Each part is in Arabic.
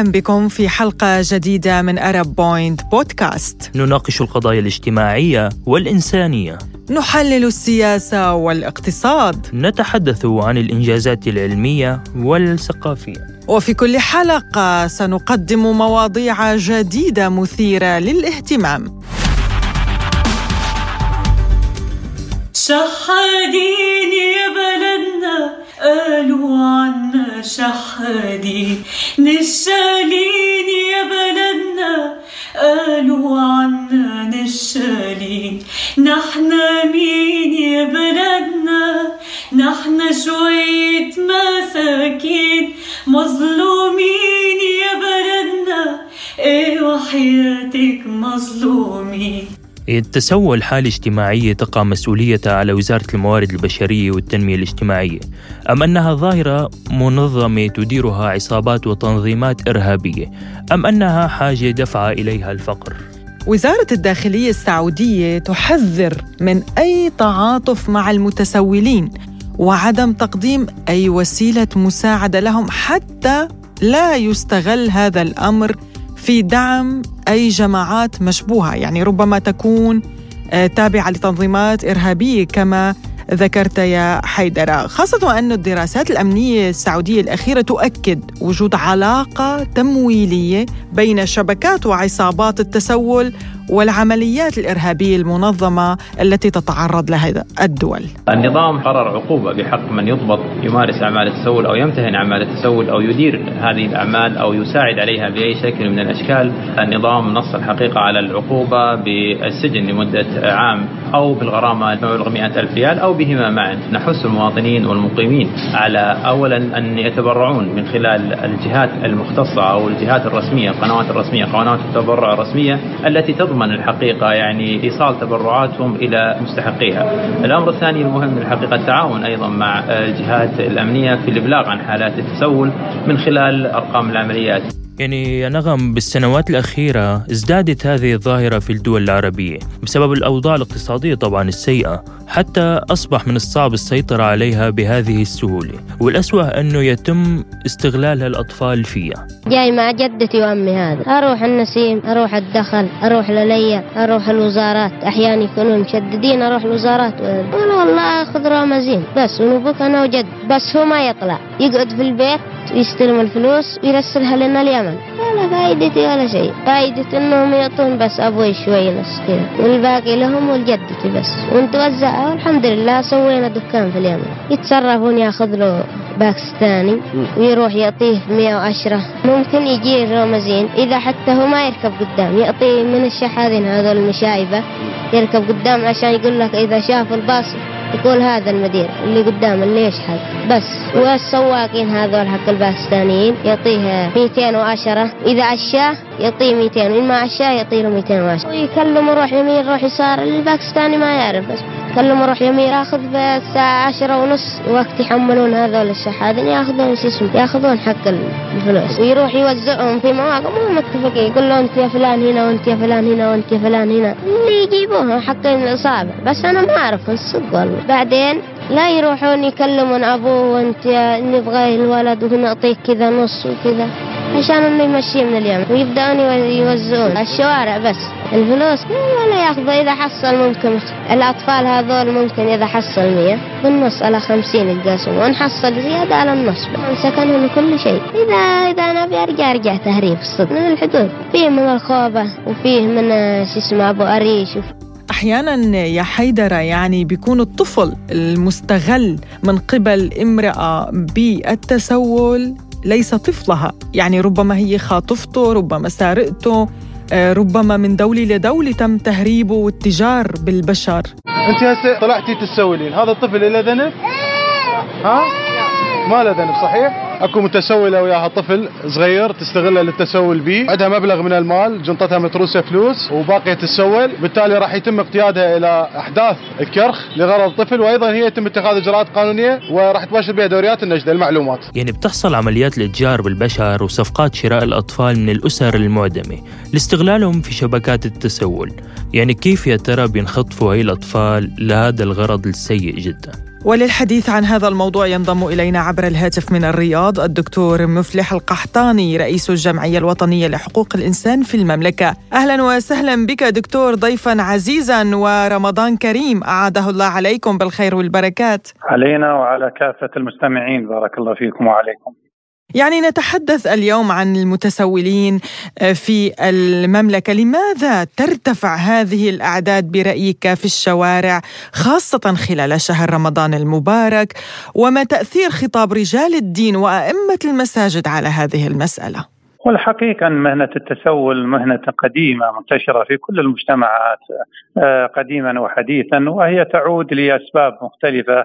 أهلا بكم في حلقة جديدة من أرب بوينت بودكاست نناقش القضايا الاجتماعية والإنسانية. نحلل السياسة والاقتصاد. نتحدث عن الإنجازات العلمية والثقافية. وفي كل حلقة سنقدم مواضيع جديدة مثيرة للاهتمام. شحادين يا بلدنا قالوا عنا شحادين نشالين يا بلدنا قالوا عنا نشالين نحنا مين يا بلدنا؟ نحنا شوية مساكين. مظلومين يا بلدنا إيه وحياتك مظلومين؟ التسول حالة اجتماعية تقع مسؤوليتها على وزارة الموارد البشرية والتنمية الاجتماعية. أم أنها ظاهرة منظمة تديرها عصابات وتنظيمات إرهابية. أم أنها حاجة دفع إليها الفقر. وزارة الداخلية السعودية تحذر من أي تعاطف مع المتسولين وعدم تقديم أي وسيلة مساعدة لهم حتى لا يستغل هذا الأمر في دعم أي جماعات مشبوهة. يعني ربما تكون آه، تابعة لتنظيمات إرهابية كما ذكرت يا حيدرة. خاصة وأن الدراسات الأمنية السعودية الأخيرة تؤكد وجود علاقة تمويلية بين شبكات وعصابات التسول والعمليات الإرهابية المنظمة التي تتعرض لها الدول. النظام قرر عقوبة بحق من يضبط يمارس أعمال التسول أو يمتهن أعمال التسول أو يدير هذه الأعمال أو يساعد عليها بأي شكل من الأشكال. النظام نص الحقيقة على العقوبة بالسجن لمدة عام أو بالغرامة مبلغ 100 ألف ريال أو بهما معا. نحث المواطنين والمقيمين على أولا أن يتبرعون من خلال الجهات المختصة أو الجهات الرسمية القنوات الرسمية قنوات التبرع الرسمية التي تضمن الحقيقة يعني إيصال تبرعاتهم إلى مستحقيها. الأمر الثاني المهم الحقيقة التعاون أيضا مع الجهات الأمنية في الإبلاغ عن حالات التسول من خلال أرقام العمليات. يعني يا نغم بالسنوات الأخيرة ازدادت هذه الظاهرة في الدول العربية بسبب الأوضاع الاقتصادية طبعا السيئة حتى أصبح من الصعب السيطرة عليها بهذه السهولة والأسوأ أنه يتم استغلال الأطفال فيها. جاي مع جدتي وأمي هذا. أروح النسيم أروح الدخل أروح لليا أروح الوزارات. أحيانا يكونوا مشددين أروح الوزارات. والله أخذ رامزين بس ونبوك أنا وجد. بس هو ما يطلع. يقعد في البيت يستلم الفلوس ويرسلها لنا اليمن. ولا فايدتي ولا شيء. فايدة إنهم يعطون بس أبوي شوي نص كذا والباقي لهم ولجدتي بس. ونتوزع والحمد لله سوينا دكان في اليمن. يتصرفون ياخذ له باكستاني ويروح يعطيه 110 ممكن يجي الرومزين إذا حتى هو ما يركب قدام. يعطيه من الشحاذين هذول المشايبة. يركب قدام عشان يقول لك إذا شاف الباص يقول هذا المدير اللي قدام اللي يشحذ. بس والسواقين هذول حق الباكستانيين يعطيه 210 إذا عشاه يعطيه 200 وإن ما عشاه يعطيه له 210 ويكلم روح يمين روح يسار الباكستاني ما يعرف. بس كلم روح يمين ياخذ الساعة عشرة ونص وقت يحملون هذول الشحاذين ياخذون شو اسمه؟ ياخذون حق الفلوس. ويروح يوزعهم في مواقع مو متفقين. يقول له أنت يا فلان هنا وأنت يا فلان هنا وأنت يا فلان هنا. اللي يجيبوهم حق الاصابع بس أنا ما أعرف الصدق والله. بعدين لا يروحون يكلمون أبوه وأنت نبغى الولد ونعطيك كذا نص وكذا. عشان انه يمشيه من اليمن ويبدأون يوزعون. الشوارع بس. الفلوس ولا ياخذوا. إذا حصل ممكن الأطفال هذول ممكن إذا حصل 100 بالنص على 50 يتقاسمون. حصل زيادة على النص. سكنهم كل شيء. إذا إذا نبي أرجع أرجع تهريب الصدق. من الحدود. فيه من الخوبة وفيه من شو اسمه أبو أريش. أحيانا يا حيدرة يعني بيكون الطفل المستغل من قبل امرأة بالتسول ليس طفلها يعني ربما هي خاطفته ربما سارقته آه، ربما من دولة لدولة تم تهريبه والتجار بالبشر أنت هسه طلعتي تسولين هذا الطفل له ذنب؟ ها؟ ما له ذنب صحيح؟ أكو متسوله وياها طفل صغير تستغله للتسول به عندها مبلغ من المال جنطتها متروسه فلوس وباقية تسول بالتالي راح يتم اقتيادها إلى أحداث الكرخ لغرض الطفل وأيضا هي يتم اتخاذ إجراءات قانونية وراح تباشر بها دوريات النجده المعلومات يعني بتحصل عمليات الاتجار بالبشر وصفقات شراء الأطفال من الأسر المعدمة لاستغلالهم في شبكات التسول. يعني كيف يا ترى بينخطفوا هاي الأطفال لهذا الغرض السيء جدا؟ وللحديث عن هذا الموضوع ينضم إلينا عبر الهاتف من الرياض الدكتور مفلح القحطاني رئيس الجمعية الوطنية لحقوق الإنسان في المملكة. أهلا وسهلا بك دكتور ضيفا عزيزا ورمضان كريم أعاده الله عليكم بالخير والبركات. علينا وعلى كافة المستمعين بارك الله فيكم وعليكم. يعني نتحدث اليوم عن المتسولين آه، في المملكة، لماذا ترتفع هذه الأعداد برأيك في الشوارع خاصة خلال شهر رمضان المبارك؟ وما تأثير خطاب رجال الدين وأئمة المساجد على هذه المسألة؟ والحقيقة أن مهنة التسول مهنة قديمة منتشرة في كل المجتمعات آه، قديما وحديثا وهي تعود لأسباب مختلفة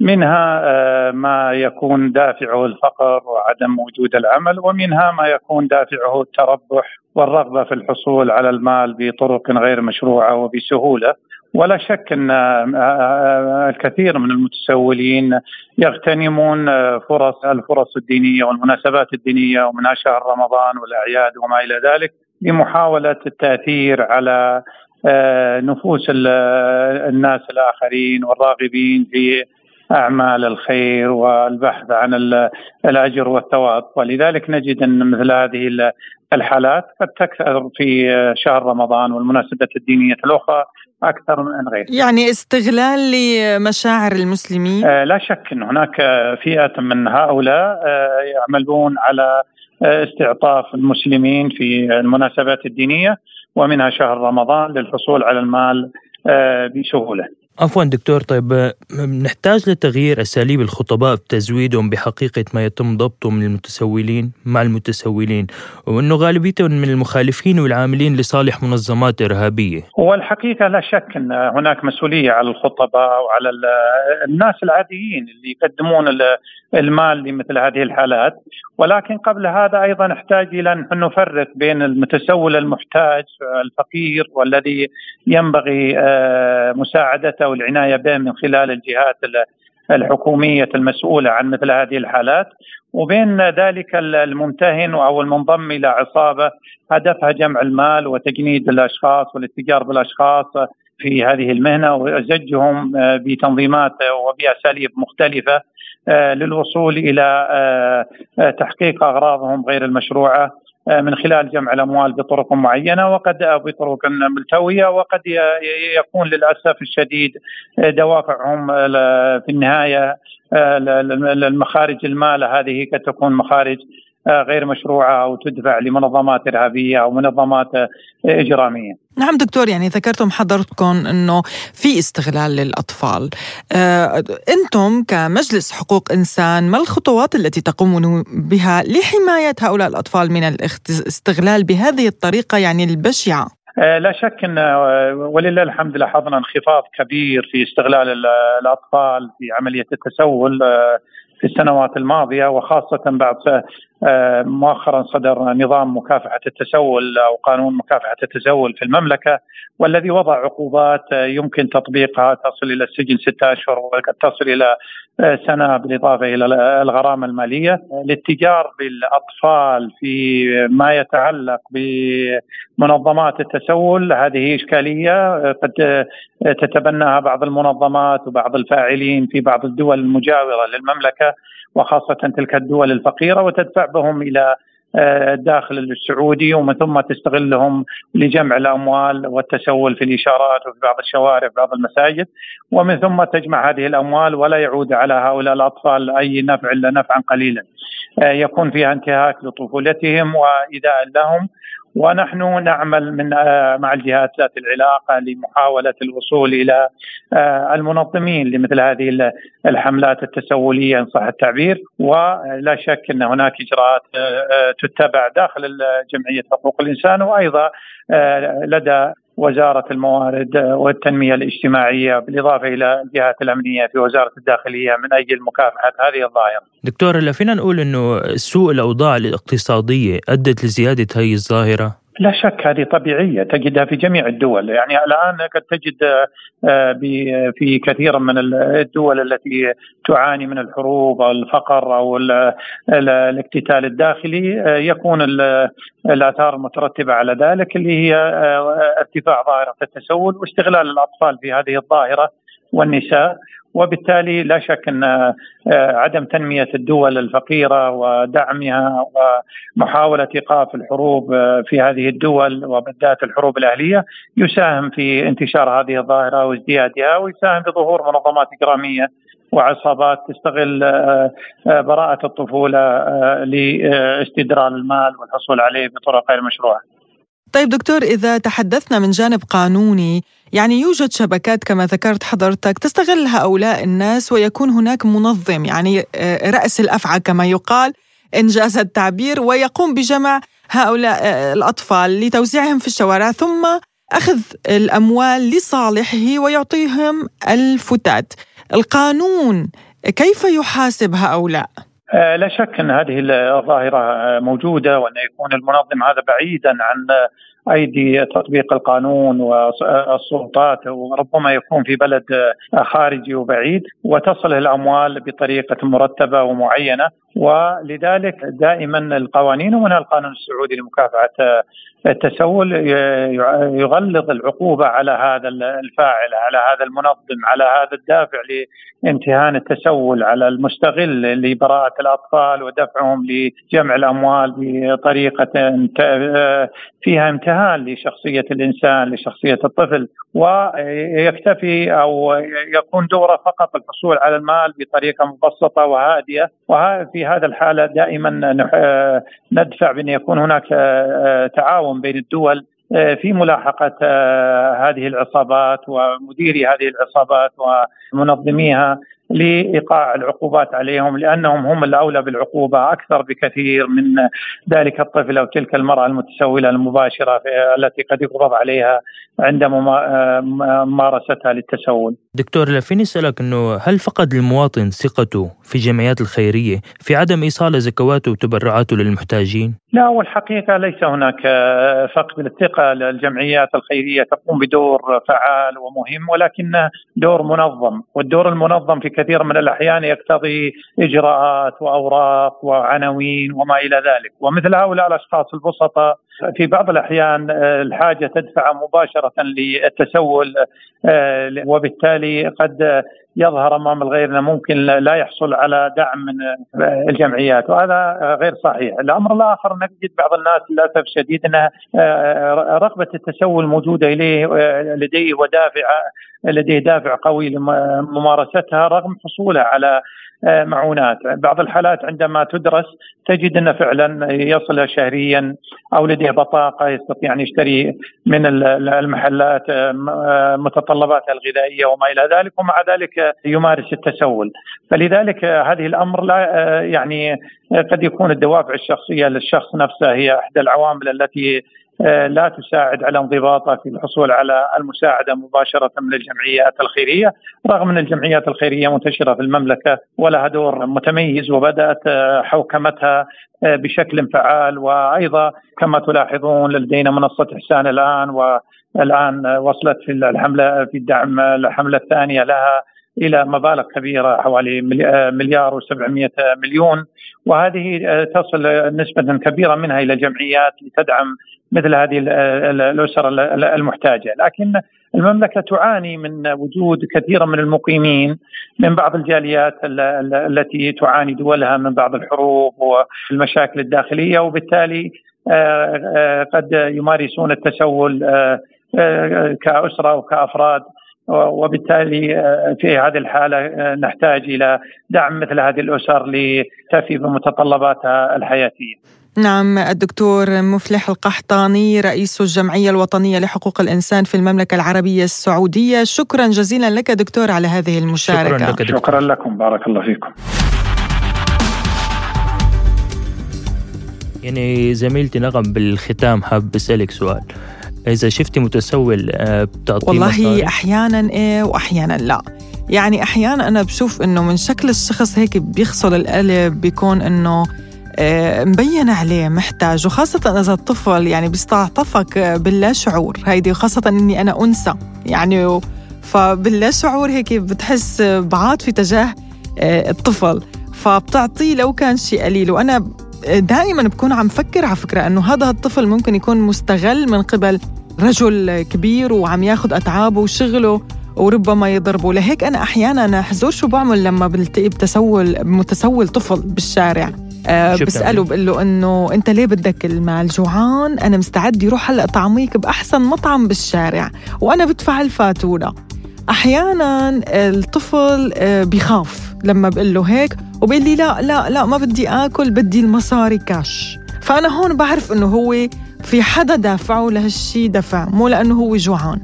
منها آه، ما يكون دافعه الفقر وعدم وجود العمل ومنها ما يكون دافعه التربح والرغبة في الحصول على المال بطرق غير مشروعة وبسهولة. ولا شك أن آه، آه، الكثير من المتسولين يغتنمون فرص الفرص الدينية والمناسبات الدينية ومنها شهر رمضان والأعياد وما إلى ذلك لمحاولة التأثير على نفوس الناس الآخرين والراغبين في أعمال الخير والبحث عن الأجر والثواب ولذلك نجد أن مثل هذه الحالات قد تكثر في شهر رمضان والمناسبات الدينية الأخرى أكثر من غيرها. يعني استغلال لمشاعر المسلمين؟ آه لا شك أن هناك فئة من هؤلاء آه يعملون على آه، استعطاف المسلمين في المناسبات الدينية ومنها شهر رمضان للحصول على المال آه، بسهولة. عفوا دكتور طيب نحتاج لتغيير أساليب الخطباء في تزويدهم بحقيقة ما يتم ضبطه من المتسولين مع المتسولين وأنه غالبيتهم من المخالفين والعاملين لصالح منظمات إرهابية. هو الحقيقة لا شك أن هناك مسؤولية على الخطباء وعلى الناس العاديين اللي يقدمون المال لمثل هذه الحالات ولكن قبل هذا أيضا نحتاج إلى أن نفرق بين المتسول المحتاج الفقير والذي ينبغي آه، مساعدته والعناية به من خلال الجهات الحكومية المسؤولة عن مثل هذه الحالات. وبين ذلك الممتهن أو المنضم إلى عصابة هدفها جمع المال وتجنيد الأشخاص والاتجار بالأشخاص في هذه المهنة وزجهم آه، بتنظيمات وبأساليب مختلفة آه، للوصول إلى آه، تحقيق أغراضهم غير المشروعة. من خلال جمع الأموال بطرق معينة وقد بطرق ملتوية وقد يكون للأسف الشديد دوافعهم في النهاية المخارج المال هذه قد تكون مخارج آه، غير مشروعة أو تدفع لمنظمات إرهابية أو منظمات آه، إجرامية. نعم دكتور يعني ذكرتم حضرتكم إنه في استغلال للأطفال. آه، أنتم كمجلس حقوق إنسان ما الخطوات التي تقومون بها لحماية هؤلاء الأطفال من الاستغلال بهذه الطريقة يعني البشعة؟ لا شك إن ولله الحمد لاحظنا انخفاض كبير في استغلال الأطفال في عملية التسول في السنوات الماضية وخاصة بعد آه، مؤخرا صدر نظام مكافحة التسول أو قانون مكافحة التسول في المملكة والذي وضع عقوبات آه، يمكن تطبيقها تصل إلى السجن ستة أشهر وقد تصل إلى آه، سنة بالإضافة إلى الغرامة المالية. للتجار بالأطفال في ما يتعلق بمنظمات التسول هذه إشكالية قد تتبناها بعض المنظمات وبعض الفاعلين في بعض الدول المجاورة للمملكة. وخاصة تلك الدول الفقيرة وتدفع بهم إلى آه، الداخل السعودي ومن ثم تستغلهم لجمع الأموال والتسول في الإشارات وفي بعض الشوارع في بعض المساجد ومن ثم تجمع هذه الأموال ولا يعود على هؤلاء الأطفال أي نفع إلا نفعا قليلا. آه، يكون فيها انتهاك لطفولتهم وإيذاء لهم ونحن نعمل من آه، مع الجهات ذات العلاقة لمحاولة الوصول إلى آه، المنظمين لمثل هذه الحملات التسولية إن صح التعبير. ولا شك أن هناك إجراءات آه، تتبع داخل جمعية حقوق الإنسان وأيضا لدى وزارة الموارد والتنمية الاجتماعية بالإضافة إلى الجهات الأمنية في وزارة الداخلية من أجل مكافحة هذه الظاهرة دكتور هل فينا نقول أنه سوء الأوضاع الاقتصادية أدت لزيادة هذه الظاهرة؟ لا شك هذه طبيعية تجدها في جميع الدول. يعني الآن قد تجد آه، في كثير من الدول التي تعاني من الحروب أو الفقر أو الاقتتال الداخلي آه، يكون الآثار المترتبة على ذلك اللي هي آه، ارتفاع ظاهرة التسول واستغلال الأطفال في هذه الظاهرة والنساء. وبالتالي لا شك أن آه، عدم تنمية الدول الفقيرة ودعمها ومحاولة إيقاف الحروب آه، في هذه الدول وبالذات الحروب الأهلية يساهم في انتشار هذه الظاهرة وازديادها ويساهم بظهور منظمات إجرامية وعصابات تستغل آه، براءة الطفولة لاستدرار المال والحصول عليه بطرق غير مشروعة. طيب دكتور إذا تحدثنا من جانب قانوني يعني يوجد شبكات كما ذكرت حضرتك تستغل هؤلاء الناس ويكون هناك منظم يعني آه، رأس الأفعى كما يقال إنجاز التعبير ويقوم بجمع هؤلاء آه، الأطفال لتوزيعهم في الشوارع ثم أخذ الأموال لصالحه ويعطيهم الفتات القانون كيف يحاسب هؤلاء؟ آه، لا شك أن هذه الظاهرة موجودة وأن يكون المنظم هذا بعيدا عن أيدي تطبيق القانون والسلطات وربما يكون في بلد خارجي وبعيد وتصل الأموال بطريقة مرتبة ومعينة. ولذلك دائما القوانين ومنها القانون السعودي لمكافحة التسول يغلظ العقوبة على هذا الفاعل على هذا المنظم على هذا الدافع لامتهان التسول على المستغل لبراءة الأطفال ودفعهم لجمع الأموال بطريقة فيها امتهان لشخصية الإنسان لشخصية الطفل ويكتفي أو يكون دوره فقط الحصول على المال بطريقة مبسطة وهادئه وفي هذا الحاله دائما ندفع بأن يكون هناك تعاون بين الدول في ملاحقة هذه العصابات ومديري هذه العصابات ومنظميها. لإيقاع العقوبات عليهم لأنهم هم الأولى بالعقوبة أكثر بكثير من ذلك الطفل أو تلك المرأة المتسولة المباشرة التي قد يقبض عليها عند ممارستها للتسول. دكتور لا فيني أسألك إنه هل فقد المواطن ثقته في الجمعيات الخيرية في عدم إيصال زكواته وتبرعاته للمحتاجين؟ لا والحقيقة ليس هناك فقد للثقة للجمعيات الخيرية تقوم بدور فعال ومهم ولكنه دور منظم والدور المنظم في كثير من الأحيان يقتضي إجراءات وأوراق وعناوين وما إلى ذلك. ومثل هؤلاء الأشخاص البسطاء في بعض الأحيان آه، الحاجة تدفع مباشرة للتسول آه، وبالتالي قد يظهر أمام الغير أنه ممكن لا يحصل على دعم من آه، الجمعيات وهذا غير صحيح، الأمر الآخر نجد بعض الناس للأسف الشديد انها رغبة التسول موجودة إليه لديه ودافع لديه دافع قوي لممارستها رغم حصوله على معونات. بعض الحالات عندما تدرس تجد أن فعلا يصل شهريا أو لديه بطاقة يستطيع أن يشتري من المحلات آه، آه، متطلباتها الغذائية وما إلى ذلك ومع ذلك يمارس التسول. فلذلك هذه الأمر لا يعني قد يكون الدوافع الشخصية للشخص نفسه هي إحدى العوامل التي آه، لا تساعد على انضباطه في الحصول على المساعدة مباشرة من الجمعيات الخيرية، رغم أن الجمعيات الخيرية منتشرة في المملكة ولها دور متميز وبدأت آه، حوكمتها آه، بشكل فعال. وأيضا كما تلاحظون لدينا منصة إحسان الآن والآن وصلت في الحملة في الدعم الحملة الثانية لها إلى مبالغ كبيرة حوالي مليار و700 مليون. وهذه تصل نسبة كبيرة منها إلى جمعيات لتدعم مثل هذه الاسر المحتاجة، لكن المملكة تعاني من وجود كثير من المقيمين من بعض الجاليات التي تعاني دولها من بعض الحروب والمشاكل الداخلية وبالتالي آه، آه، قد يمارسون التسول آه، كأسرة وكافراد وبالتالي في هذه الحالة نحتاج إلى دعم مثل هذه الأسر لتفي بمتطلباتها الحياتية. نعم الدكتور مفلح القحطاني رئيس الجمعية الوطنية لحقوق الإنسان في المملكة العربية السعودية. شكرا جزيلا لك دكتور على هذه المشاركة. شكرا, لك دكتور. شكرا لكم. بارك الله فيكم. يعني زميلتي نغم بالختام حاب بسألك سؤال. إذا شفتي متسول آه، بتعطيه والله مصاري؟ أحيانا إيه وأحيانا لا. يعني أحيانا أنا بشوف إنه من شكل الشخص هيك بيخصل القلب بيكون إنه مبين عليه محتاج وخاصة إذا الطفل يعني بيستعطفك باللا شعور هيدي خاصة إني أنا أنثى يعني فباللا شعور هيك بتحس بعاطفة تجاه آه، الطفل فبتعطيه لو كان شيء قليل وأنا دائما بكون عم فكر على فكرة أنه هذا الطفل ممكن يكون مستغل من قبل رجل كبير وعم ياخذ أتعابه وشغله وربما يضربوا لهيك أنا أحيانا حزور شو بعمل لما بلتقي بتسول متسول طفل بالشارع. أه بسأله بقول له إنه أنت ليه بدك المال جوعان أنا مستعد يروح هلأ طعميك بأحسن مطعم بالشارع وأنا بدفع الفاتورة. أحيانا الطفل آه، بيخاف لما بقول له هيك وبيقول لي لا لا لا ما بدي آكل بدي المصاري كاش فأنا هون بعرف إنه هو في حدا دافعه لهالشي دفع مو لأنه هو جوعان.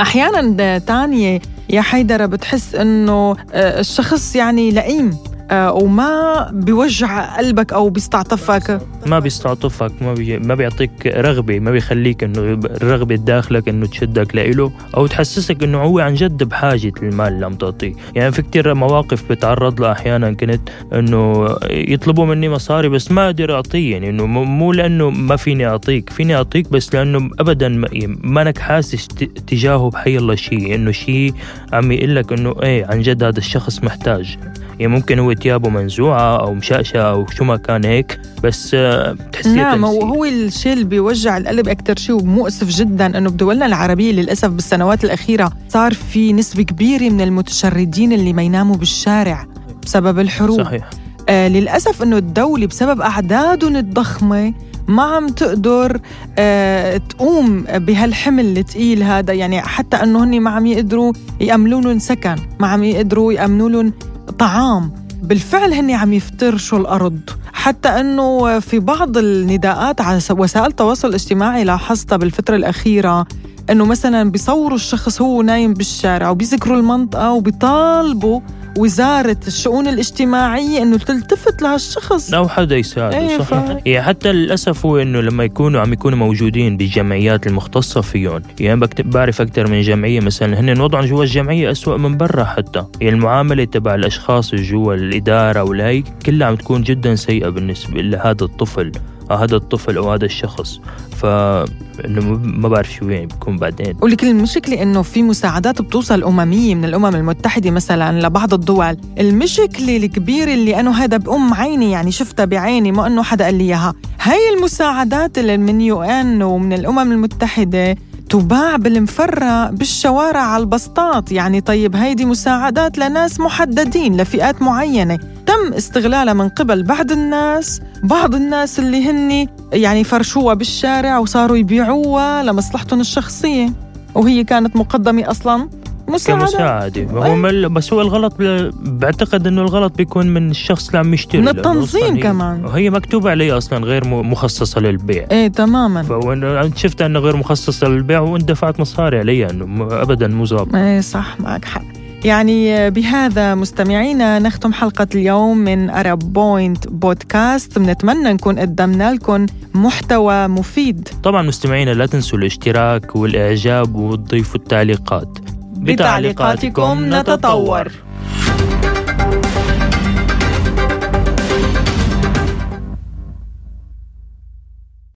أحيانا تانية يا حيدرة بتحس إنه آه، الشخص يعني لئيم. وما بيوجع قلبك أو بيستعطفك؟ ما بيستعطفك ما بي... ما بيعطيك رغبة ما بيخليك إنه الرغبة داخلك إنه تشدك لإله أو تحسسك إنه هو عن جد بحاجة المال اللي عم تعطيه. يعني في كتير مواقف بتعرض لها أحيانا كنت إنه يطلبوا مني مصاري بس ما أقدر أعطيه. يعني إنه مو لأنه ما فيني أعطيك فيني أعطيك بس لأنه ابدا ما انك حاسس تجاهه بحي الله شيء. إنه شيء عم يقول لك إنه إيه عن جد هذا الشخص محتاج. يعني ممكن هو ثيابه منزوعه أو مشقشقة أو شو ما كان هيك بس بتحسيه نعم وهو الشيء اللي بيوجع القلب أكثر شيء ومؤسف جدا إنه بدولنا العربية للأسف بالسنوات الأخيرة صار في نسبة كبيرة من المتشردين اللي ما يناموا بالشارع بسبب الحروب. صحيح. آه للأسف إنه الدولة بسبب أعدادهم الضخمة ما عم تقدر آه تقوم بهالحمل الثقيل هذا. يعني حتى إنه هن ما عم يقدروا يامنوا لهم سكن ما عم يقدروا يامنوا لهم طعام. بالفعل هن عم يفترشوا الأرض. حتى أنه في بعض النداءات على وسائل التواصل الاجتماعي لاحظتها بالفترة الأخيرة أنه مثلا بيصوروا الشخص هو نايم بالشارع وبيذكروا المنطقة وبيطالبوا وزارة الشؤون الاجتماعية إنه تلتفت لهالشخص. أو حدا يساعده أيه صح يعني حتى للأسف هو إنه لما يكونوا عم يكونوا موجودين بالجمعيات المختصة فيهم يعني بكتب بعرف أكثر من جمعية مثلا هن وضعهم جوا الجمعية أسوأ من برا حتى. يعني المعاملة تبع الأشخاص جوا الإدارة والهي كلها عم تكون جدا سيئة بالنسبة لهذا الطفل. هذا الطفل أو هذا الشخص. ف إنه ما بعرف شو يعني بكون بعدين. ولكن المشكلة إنه في مساعدات بتوصل أممية من الأمم المتحدة مثلا لبعض الدول. المشكلة الكبيرة اللي أنا هذا بأم عيني يعني شفتها بعيني ما إنه حدا قال لي إياها. هاي المساعدات اللي من يو إن ومن الأمم المتحدة تباع بالمفرة بالشوارع على البسطات يعني طيب هيدي مساعدات لناس محددين لفئات معينة. تم استغلالها من قبل بعض الناس بعض الناس اللي هن يعني فرشوها بالشارع وصاروا يبيعوها لمصلحتهم الشخصية. وهي كانت مقدمة أصلاً؟ مساعدة كمساعدة هو مل... بس هو الغلط ب... بعتقد إنه الغلط بيكون من الشخص اللي عم يشتري من التنظيم هي... كمان. وهي مكتوبة عليه أصلا غير مخصصة للبيع. إيه تماما. فانا شفتها إنه غير مخصصة للبيع وأنت دفعت مصاري عليها إنه ابدا مو ظابط. إيه صح معك حق. يعني بهذا مستمعينا نختم حلقة اليوم من أرب بوينت بودكاست بنتمنى نكون قدمنا لكم محتوى مفيد. طبعا مستمعينا لا تنسوا الاشتراك والإعجاب وتضيفوا التعليقات بتعليقاتكم نتطور.